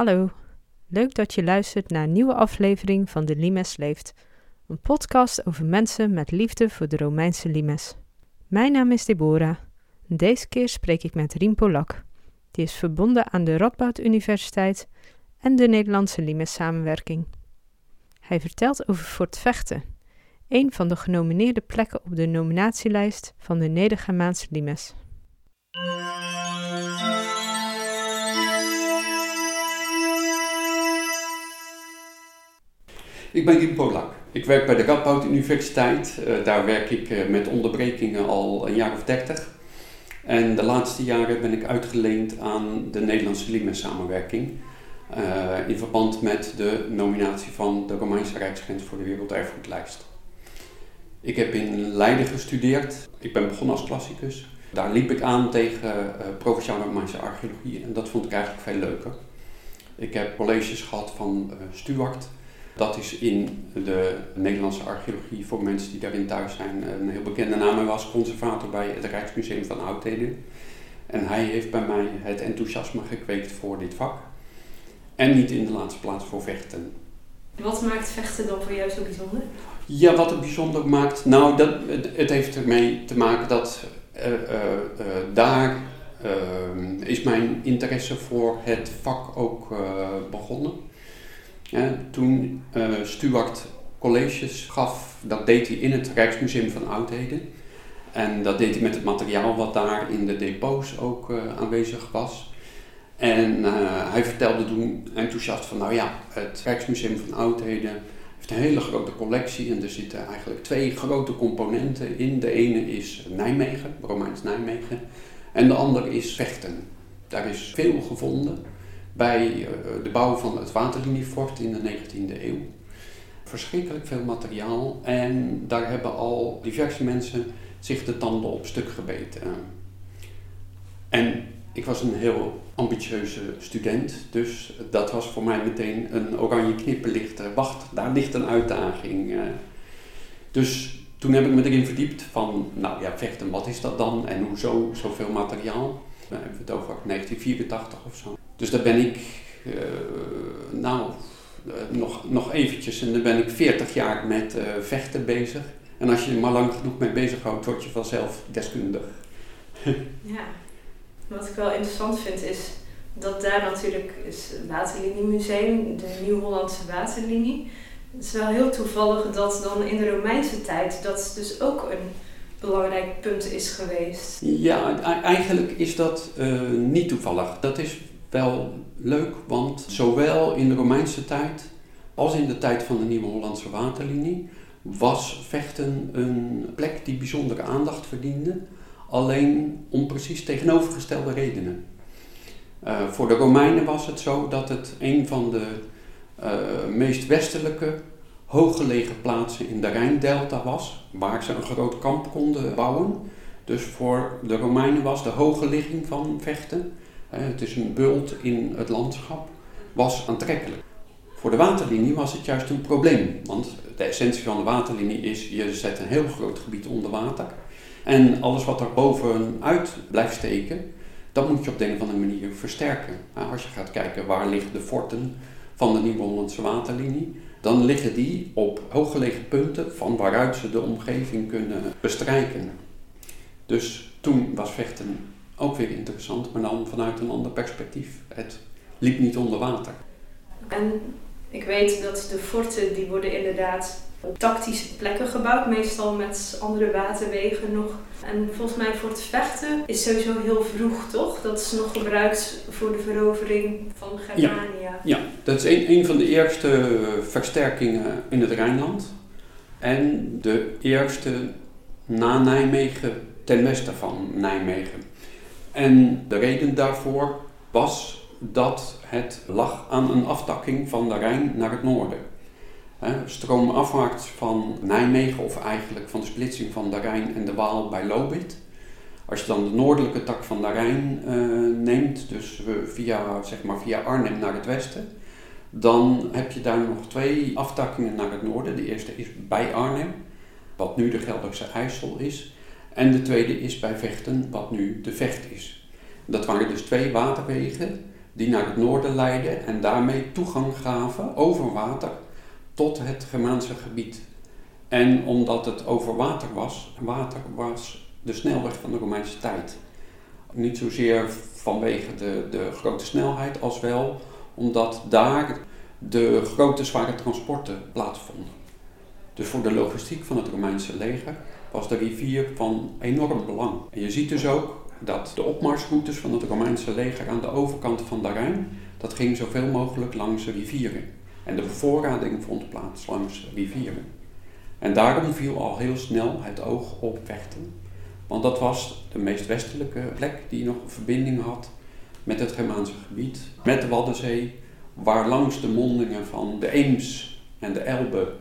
Hallo, leuk dat je luistert naar een nieuwe aflevering van De Limes Leeft, een podcast over mensen met liefde voor de Romeinse limes. Mijn naam is Deborah deze keer spreek ik met Rien Polak. Die is verbonden aan de Radboud Universiteit en de Nederlandse limes samenwerking. Hij vertelt over Fort Vechten, een van de genomineerde plekken op de nominatielijst van de Nedergermaanse limes. Ik ben Kim Polak. Ik werk bij de Radboud Universiteit. Uh, daar werk ik uh, met onderbrekingen al een jaar of dertig. En de laatste jaren ben ik uitgeleend aan de Nederlandse Limes samenwerking. Uh, in verband met de nominatie van de Romeinse Rijksgrens voor de Werelderfgoedlijst. Ik heb in Leiden gestudeerd. Ik ben begonnen als klassicus. Daar liep ik aan tegen provinciale Romeinse archeologie en dat vond ik eigenlijk veel leuker. Ik heb colleges gehad van Stuart, dat is in de Nederlandse archeologie voor mensen die daarin thuis zijn een heel bekende naam. Hij was conservator bij het Rijksmuseum van Oudheden. En hij heeft bij mij het enthousiasme gekweekt voor dit vak. En niet in de laatste plaats voor vechten. Wat maakt vechten dan voor jou zo bijzonder? Ja, wat het bijzonder maakt? Nou, dat, het, heeft ermee te maken dat uh, uh, uh, daar is mijn interesse voor het vak ook begonnen. Toen uh, Stuart colleges gaf, dat deed hij in het Rijksmuseum van Oudheden. En dat deed hij met het materiaal wat daar in de depots ook uh, aanwezig was. En uh, hij vertelde toen enthousiast van, nou ja, het Rijksmuseum van Oudheden heeft een hele grote collectie en er zitten eigenlijk twee grote componenten in. De ene is Nijmegen, Romeins Nijmegen, en de andere is Vechten. Daar is veel gevonden bij eh, de bouw van het waterliniefort in de 19e eeuw. Verschrikkelijk veel materiaal en daar hebben al diverse mensen zich de tanden op stuk gebeten. En ik was een heel ambitieuze student, dus dat was voor mij meteen een oranje knipperlicht. Wacht, daar ligt een uitdaging. Dus toen heb ik me erin verdiept van, nou ja, vechten, wat is dat dan en hoezo zoveel materiaal? We hebben het over 1984 of zo. Dus daar ben ik, uh, nou, uh, nog, nog eventjes en dan ben ik 40 jaar met vechten bezig. En als je er maar lang genoeg mee bezighoudt, word je vanzelf deskundig. ja, wat ik wel interessant vind is dat daar natuurlijk is het Waterliniemuseum, de Nieuw-Hollandse Waterlinie. Het is wel heel toevallig dat dan in de Romeinse tijd dat dus ook een belangrijk punt is geweest. Ja, eigenlijk is dat uh, niet toevallig. Dat is wel leuk, want zowel in de Romeinse tijd als in de tijd van de Nieuwe Hollandse Waterlinie was vechten een plek die bijzondere aandacht verdiende, alleen om precies tegenovergestelde redenen. Uh, voor de Romeinen was het zo dat het een van de uh, meest westelijke hooggelegen plaatsen in de Rijndelta was, waar ze een groot kamp konden bouwen. Dus voor de Romeinen was de hoge ligging van vechten het is een bult in het landschap, was aantrekkelijk. Voor de waterlinie was het juist een probleem, want de essentie van de waterlinie is je zet een heel groot gebied onder water en alles wat er bovenuit blijft steken, dat moet je op de een of andere manier versterken. Als je gaat kijken waar liggen de forten van de Nieuw-Hollandse waterlinie, dan liggen die op hooggelegen punten van waaruit ze de omgeving kunnen bestrijken. Dus toen was vechten ook weer interessant, maar dan vanuit een ander perspectief. Het liep niet onder water. En ik weet dat de forten die worden inderdaad tactische plekken gebouwd, meestal met andere waterwegen nog. En volgens mij voor het vechten is sowieso heel vroeg, toch? Dat is nog gebruikt voor de verovering van Germania. Ja, ja. dat is een, een van de eerste versterkingen in het Rijnland. En de eerste na Nijmegen ten westen van Nijmegen. En de reden daarvoor was dat het lag aan een aftakking van de Rijn naar het noorden. Stroomafwaarts van Nijmegen, of eigenlijk van de splitsing van de Rijn en de Waal bij Lobit. Als je dan de noordelijke tak van de Rijn uh, neemt, dus via, zeg maar via Arnhem naar het westen, dan heb je daar nog twee aftakkingen naar het noorden. De eerste is bij Arnhem, wat nu de Gelderse IJssel is. En de tweede is bij Vechten, wat nu de Vecht is. Dat waren dus twee waterwegen die naar het noorden leidden en daarmee toegang gaven over water tot het Germaanse gebied. En omdat het over water was, water was de snelweg van de Romeinse tijd. Niet zozeer vanwege de, de grote snelheid, als wel omdat daar de grote zware transporten plaatsvonden. Dus voor de logistiek van het Romeinse leger was de rivier van enorm belang. En je ziet dus ook dat de opmarsroutes van het Romeinse leger aan de overkant van de Rijn, dat ging zoveel mogelijk langs rivieren. En de bevoorrading vond plaats langs rivieren. En daarom viel al heel snel het oog op Vechten. Want dat was de meest westelijke plek die nog een verbinding had met het Germaanse gebied, met de Waddenzee, waar langs de mondingen van de Eems en de Elbe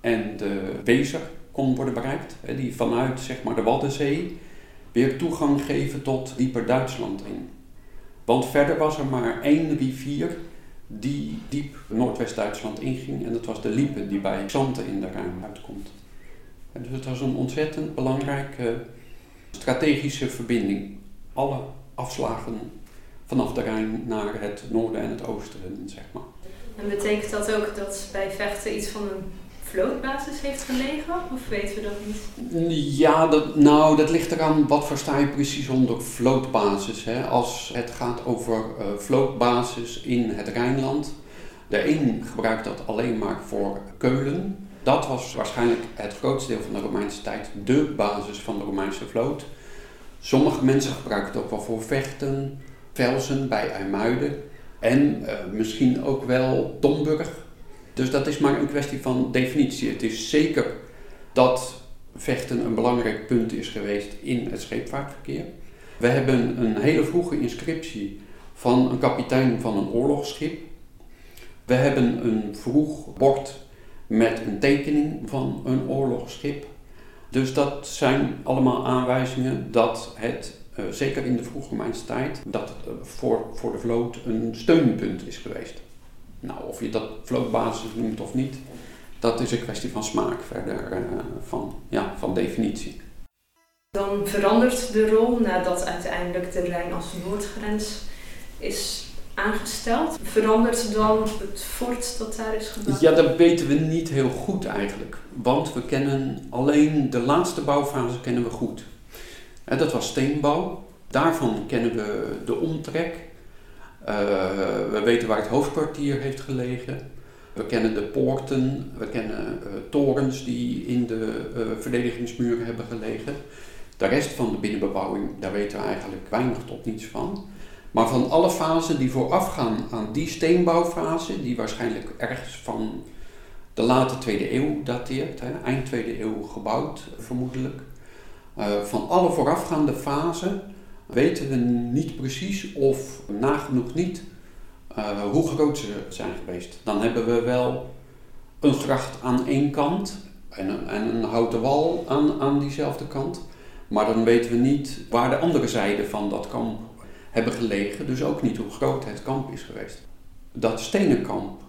en de Wezer kon worden bereikt. Die vanuit zeg maar, de Waddenzee weer toegang geven tot dieper Duitsland in. Want verder was er maar één rivier die diep Noordwest-Duitsland inging en dat was de Liepe die bij Xanten in de Rijn uitkomt. En dus het was een ontzettend belangrijke strategische verbinding. Alle afslagen vanaf de Rijn naar het noorden en het oosten, zeg maar. En betekent dat ook dat bij vechten iets van een vlootbasis heeft gelegen? Of weten we dat niet? Ja, dat, nou, dat ligt eraan wat versta je precies onder vlootbasis. Hè? Als het gaat over uh, vlootbasis in het Rijnland. De een gebruikt dat alleen maar voor Keulen. Dat was waarschijnlijk het grootste deel van de Romeinse tijd de basis van de Romeinse vloot. Sommige mensen gebruiken het ook wel voor vechten, Velsen bij IJmuiden en uh, misschien ook wel Domburg dus dat is maar een kwestie van definitie. Het is zeker dat vechten een belangrijk punt is geweest in het scheepvaartverkeer. We hebben een hele vroege inscriptie van een kapitein van een oorlogsschip. We hebben een vroeg bord met een tekening van een oorlogsschip. Dus dat zijn allemaal aanwijzingen dat het, uh, zeker in de vroege tijd, dat het uh, voor, voor de vloot een steunpunt is geweest. Nou, of je dat vlootbasis noemt of niet, dat is een kwestie van smaak verder, uh, van, ja, van definitie. Dan verandert de rol nadat uiteindelijk de Rijn als noordgrens is aangesteld. Verandert dan het fort dat daar is gebouwd? Ja, dat weten we niet heel goed eigenlijk. Want we kennen alleen de laatste bouwfase kennen we goed. En dat was steenbouw. Daarvan kennen we de omtrek. Uh, we weten waar het hoofdkwartier heeft gelegen. We kennen de poorten, we kennen uh, torens die in de uh, verdedigingsmuren hebben gelegen. De rest van de binnenbebouwing, daar weten we eigenlijk weinig tot niets van. Maar van alle fasen die voorafgaan aan die steenbouwfase, die waarschijnlijk ergens van de late tweede eeuw dateert, hè, eind tweede eeuw gebouwd vermoedelijk. van alle voorafgaande fasen weten we niet precies of nagenoeg niet uh, hoe groot ze zijn geweest. Dan hebben we wel een gracht aan één kant en een, en een houten wal aan, aan diezelfde kant. Maar dan weten we niet waar de andere zijden van dat kamp hebben gelegen, dus ook niet hoe groot het kamp is geweest. Dat stenen kamp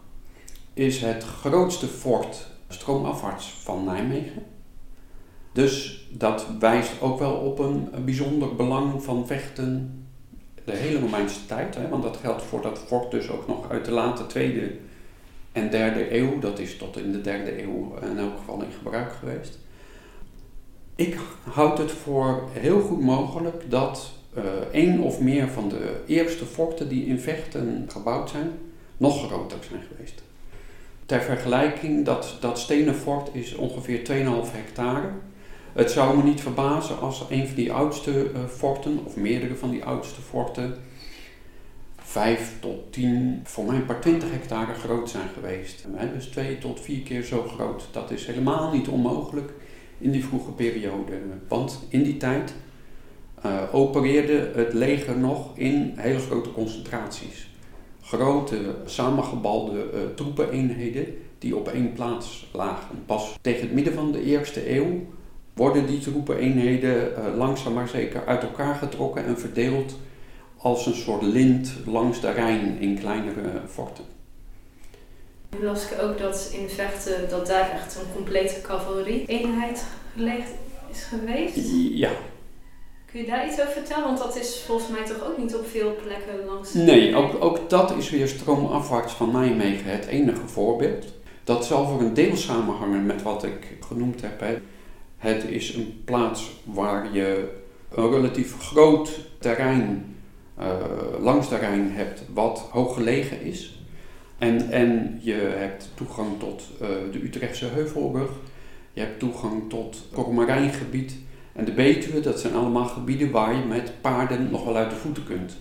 is het grootste fort stroomafwaarts van Nijmegen. Dus dat wijst ook wel op een, bijzonder belang van vechten de hele Romeinse tijd. Hè, want dat geldt voor dat fort dus ook nog uit de late tweede en derde eeuw. Dat is tot in de derde eeuw in elk geval in gebruik geweest. Ik houd het voor heel goed mogelijk dat uh, één of meer van de eerste forten die in Vechten gebouwd zijn, nog groter zijn geweest. Ter vergelijking, dat, dat stenen fort is ongeveer 2,5 hectare. Het zou me niet verbazen als een van die oudste uh, forten, of meerdere van die oudste forten, 5 tot 10, voor mij paar 20 hectare groot zijn geweest. Dus twee tot vier keer zo groot. Dat is helemaal niet onmogelijk in die vroege periode. Want in die tijd uh, opereerde het leger nog in hele grote concentraties. Grote, samengebalde uh, troepeneenheden die op één plaats lagen. Pas tegen het midden van de eerste eeuw worden die troepeneenheden uh, langzaam maar zeker uit elkaar getrokken en verdeeld als een soort lint langs de Rijn in kleinere forten. Nu las ik ook dat in Vechten dat daar echt een complete cavalerie-eenheid gelegd is geweest. Ja. Kun Kun je daar iets over vertellen? Want dat is volgens mij toch ook niet op veel plekken langs. Nee, ook, ook dat is weer stroomafwaarts van Nijmegen het enige voorbeeld. Dat zal voor een deel samenhangen met wat ik genoemd heb. Hè. Het is een plaats waar je een relatief groot terrein, uh, langs terrein hebt, wat hoog gelegen is. En, en je hebt toegang tot uh, de Utrechtse Heuvelrug, je hebt toegang tot Kormarijngebied en de Betuwe. Dat zijn allemaal gebieden waar je met paarden nog wel uit de voeten kunt.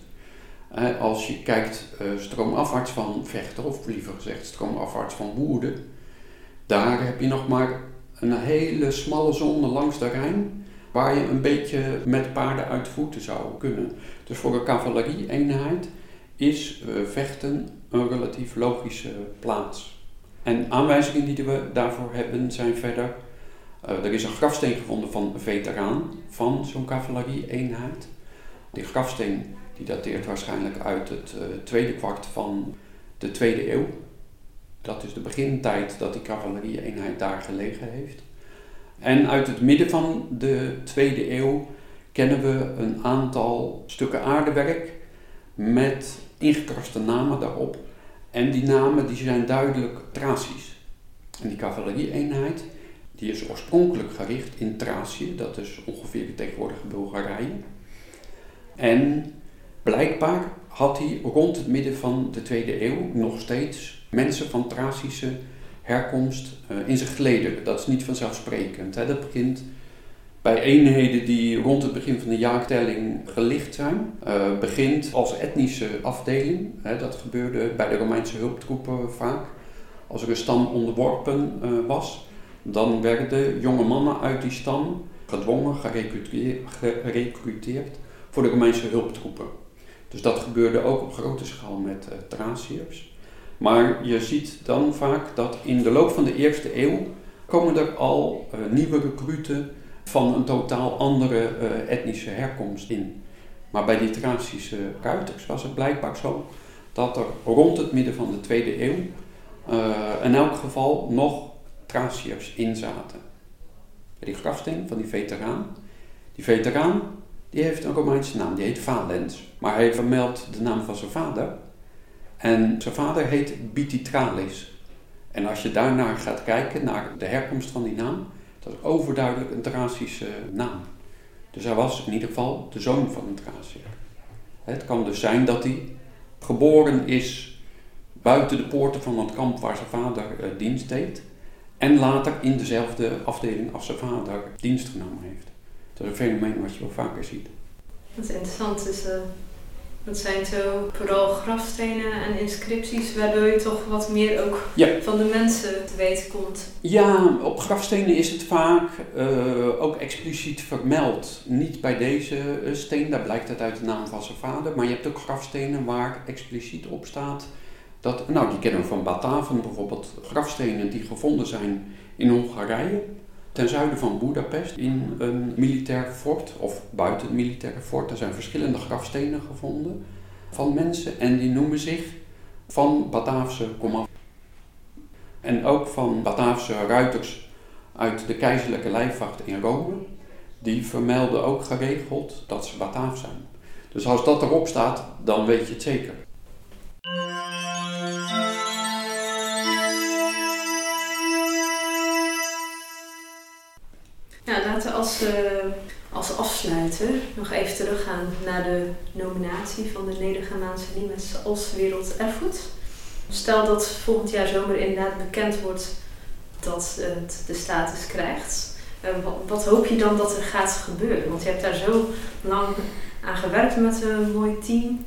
Als je kijkt uh, stroomafwaarts van Vechter, of liever gezegd stroomafwaarts van Woerden, daar heb je nog maar een hele smalle zone langs de Rijn, waar je een beetje met paarden uit voeten zou kunnen. Dus voor een cavalerie-eenheid is uh, Vechten een relatief logische plaats. En aanwijzingen die we daarvoor hebben zijn verder. Uh, er is een grafsteen gevonden van een veteraan van zo'n cavalerie-eenheid. Die grafsteen die dateert waarschijnlijk uit het uh, tweede kwart van de tweede eeuw. Dat is de begintijd dat die cavalerie-eenheid daar gelegen heeft. En uit het midden van de tweede eeuw kennen we een aantal stukken aardewerk met ingekraste namen daarop. En die namen die zijn duidelijk Thracisch. En die cavalerie-eenheid die is oorspronkelijk gericht in Thracië, dat is ongeveer de tegenwoordige Bulgarije. En blijkbaar had hij rond het midden van de tweede eeuw nog steeds mensen van Thracische herkomst uh, in zich geleden. Dat is niet vanzelfsprekend. Hè. Dat begint bij eenheden die rond het begin van de jaartelling gelicht zijn. Uh, begint als etnische afdeling. Hè. Dat gebeurde bij de Romeinse hulptroepen vaak. Als er een stam onderworpen uh, was, dan werden jonge mannen uit die stam gedwongen, gerecruiteerd voor de Romeinse hulptroepen. Dus dat gebeurde ook op grote schaal met uh, Thraciërs. Maar je ziet dan vaak dat in de loop van de eerste eeuw komen er al uh, nieuwe recruten van een totaal andere uh, etnische herkomst in. Maar bij die Thracische kuiters was het blijkbaar zo dat er rond het midden van de tweede eeuw uh, in elk geval nog Thraciërs in zaten. Bij die grafsteen van die veteraan. Die veteraan die heeft een Romeinse naam, die heet Valens. Maar hij vermeldt de naam van zijn vader. En zijn vader heet Bititralis. En als je daarnaar gaat kijken, naar de herkomst van die naam, dat is overduidelijk een Thracische naam. Dus hij was in ieder geval de zoon van een Thraciër. Het kan dus zijn dat hij geboren is buiten de poorten van het kamp waar zijn vader uh, dienst deed. En later in dezelfde afdeling als zijn vader dienst genomen heeft. Dat is een fenomeen wat je wel vaker ziet. Dat is interessant. Dus, uh, dat zijn zo vooral grafstenen en inscripties, waardoor je toch wat meer ook ja. van de mensen te weten komt. Ja, op grafstenen is het vaak uh, ook expliciet vermeld. Niet bij deze uh, steen, daar blijkt het uit de naam van zijn vader. Maar je hebt ook grafstenen waar expliciet op staat dat, nou die kennen we van Bataven bijvoorbeeld, grafstenen die gevonden zijn in Hongarije ten zuiden van Budapest in een militair fort of buiten het militaire fort. Er zijn verschillende grafstenen gevonden van mensen en die noemen zich van Bataafse komaf. En ook van Bataafse ruiters uit de keizerlijke lijfwacht in Rome. Die vermelden ook geregeld dat ze Bataaf zijn. Dus als dat erop staat, dan weet je het zeker. Als, uh, als afsluiter nog even teruggaan naar de nominatie van de Nedergermaanse Limes als werelderfgoed. Stel dat volgend jaar zomer inderdaad bekend wordt dat het de status krijgt. Wat, wat, hoop je dan dat er gaat gebeuren? Want je hebt daar zo lang aan gewerkt met een mooi team.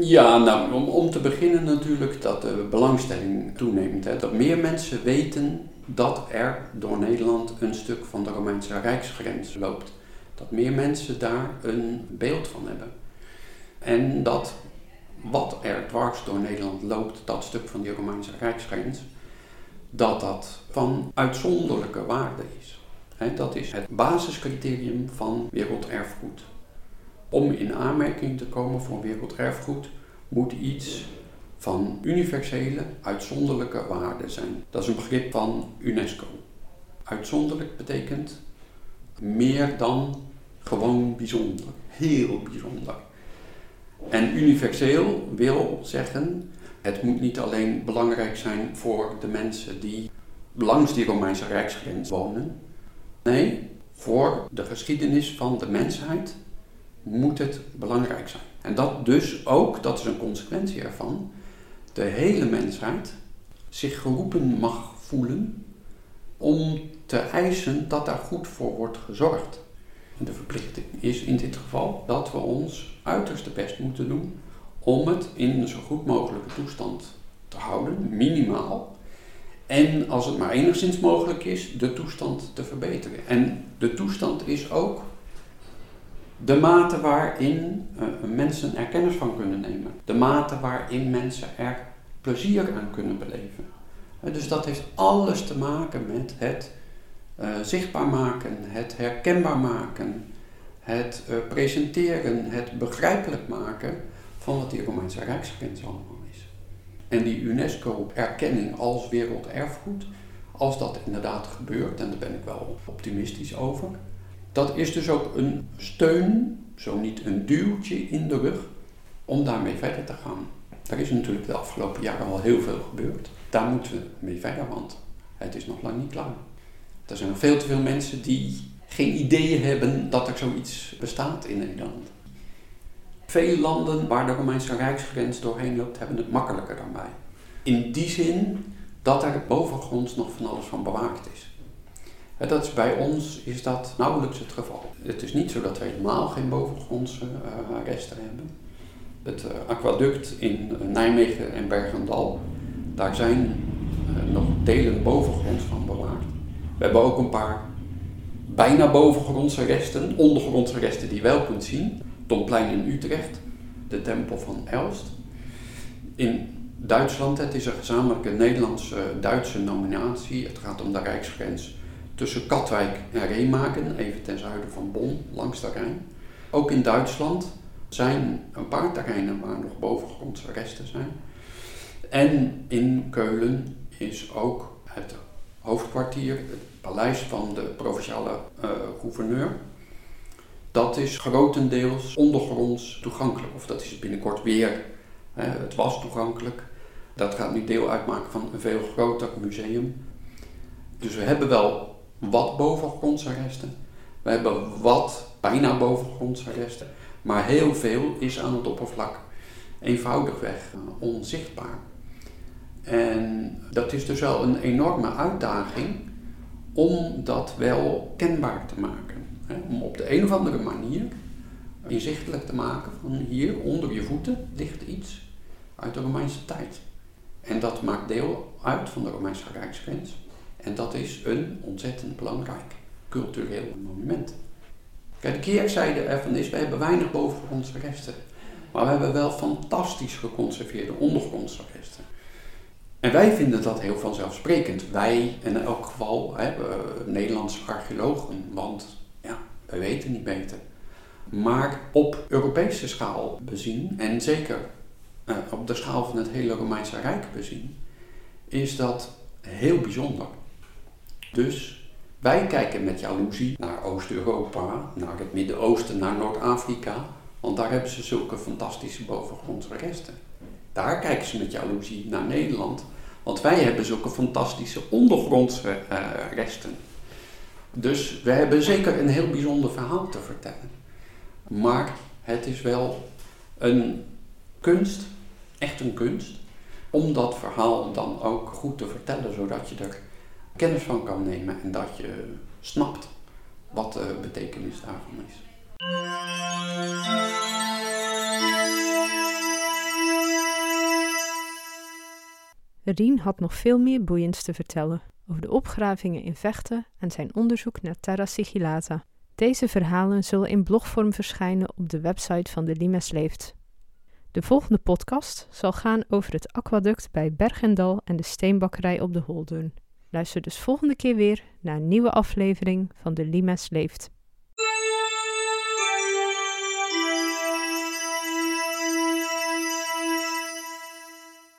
Ja, nou, om, om te beginnen natuurlijk dat de belangstelling toeneemt. Hè. Dat meer mensen weten dat er door Nederland een stuk van de Romeinse Rijksgrens loopt. Dat meer mensen daar een beeld van hebben. En dat wat er dwars door Nederland loopt, dat stuk van die Romeinse Rijksgrens, dat dat van uitzonderlijke waarde is. dat is het basiscriterium van werelderfgoed. Om in aanmerking te komen voor werelderfgoed moet iets van universele, uitzonderlijke waarde zijn. Dat is een begrip van UNESCO. Uitzonderlijk betekent meer dan gewoon bijzonder. Heel bijzonder. En universeel wil zeggen, het moet niet alleen belangrijk zijn voor de mensen die langs die Romeinse rijksgrens wonen. Nee, voor de geschiedenis van de mensheid moet het belangrijk zijn. En dat dus ook, dat is een consequentie ervan, de hele mensheid zich geroepen mag voelen om te eisen dat daar goed voor wordt gezorgd. De verplichting is in dit geval dat we ons uiterste best moeten doen om het in een zo goed mogelijke toestand te houden, minimaal. En als het maar enigszins mogelijk is, de toestand te verbeteren. En de toestand is ook de mate waarin uh, mensen er kennis van kunnen nemen. De mate waarin mensen er plezier aan kunnen beleven. Uh, dus dat heeft alles te maken met het uh, zichtbaar maken, het herkenbaar maken, het presenteren, het begrijpelijk maken van wat die Romeinse Rijksgrens allemaal is. En die UNESCO-erkenning als werelderfgoed, als dat inderdaad gebeurt, en daar ben ik wel optimistisch over, dat is dus ook een steun, zo niet een duwtje in de rug, om daarmee verder te gaan. Er is natuurlijk de afgelopen jaren al heel veel gebeurd. Daar moeten we mee verder, want het is nog lang niet klaar. Er zijn veel te veel mensen die geen idee hebben dat er zoiets bestaat in Nederland. Veel landen waar de Romeinse Rijksgrens doorheen loopt, hebben het makkelijker dan wij. In die zin dat er bovengronds nog van alles van bewaakt is. Dat is, bij ons is dat nauwelijks het geval. Het is niet zo dat we helemaal geen bovengrondse uh, resten hebben. Het uh, aquaduct in uh, Nijmegen en Bergendal, daar zijn nog delen bovengronds van bewaard. We hebben ook een paar bijna bovengrondse resten, ondergrondse resten die je wel kunt zien. Domplein in Utrecht, de tempel van Elst. In Duitsland, het is een gezamenlijke Nederlands-Duitse nominatie. Het gaat om de rijksgrens tussen Katwijk en Remagen, even ten zuiden van Bonn, langs de Rijn. Ook in Duitsland zijn een paar terreinen waar nog bovengrondse resten zijn. En in Keulen is ook het hoofdkwartier, het paleis van de provinciale uh, gouverneur. Dat is grotendeels ondergronds toegankelijk, of dat is binnenkort weer. Hè, het was toegankelijk. Dat gaat nu deel uitmaken van een veel groter museum. Dus we hebben wel wat bovengrondse resten. We hebben wat bijna bovengrondse resten. Maar heel veel is aan het oppervlak eenvoudigweg onzichtbaar. En dat is dus wel een enorme uitdaging om dat wel kenbaar te maken. Hè? Om op de een of andere manier inzichtelijk te maken van hier onder je voeten ligt iets uit de Romeinse tijd. En dat maakt deel uit van de Romeinse rijksgrens. En dat is een ontzettend belangrijk cultureel monument. Kijk, de keerzijde ervan is, we hebben weinig bovengrondse resten. Maar we hebben wel fantastisch geconserveerde ondergrondse resten. En wij vinden dat heel vanzelfsprekend. Wij, in elk geval, hè, Nederlandse archeologen, want ja, wij weten niet beter. Maar op Europese schaal bezien, en zeker eh, op de schaal van het hele Romeinse Rijk bezien, is dat heel bijzonder. Dus wij kijken met jaloezie naar Oost-Europa, naar het Midden-Oosten, naar Noord-Afrika, want daar hebben ze zulke fantastische bovengrondse resten. Daar kijken ze met jaloezie naar Nederland, want wij hebben zulke fantastische ondergrondse uh, resten. Dus we hebben zeker een heel bijzonder verhaal te vertellen. Maar het is wel een kunst, echt een kunst, om dat verhaal dan ook goed te vertellen, zodat je er kennis van kan nemen en dat je snapt wat de betekenis daarvan is. Rien had nog veel meer boeiends te vertellen over de opgravingen in Vechten en zijn onderzoek naar Terra Sigillata. Deze verhalen zullen in blogvorm verschijnen op de website van de Limes Leeft. De volgende podcast zal gaan over het aquaduct bij Bergendal en de steenbakkerij op de Holdun. Luister dus volgende keer weer naar een nieuwe aflevering van de Limes Leeft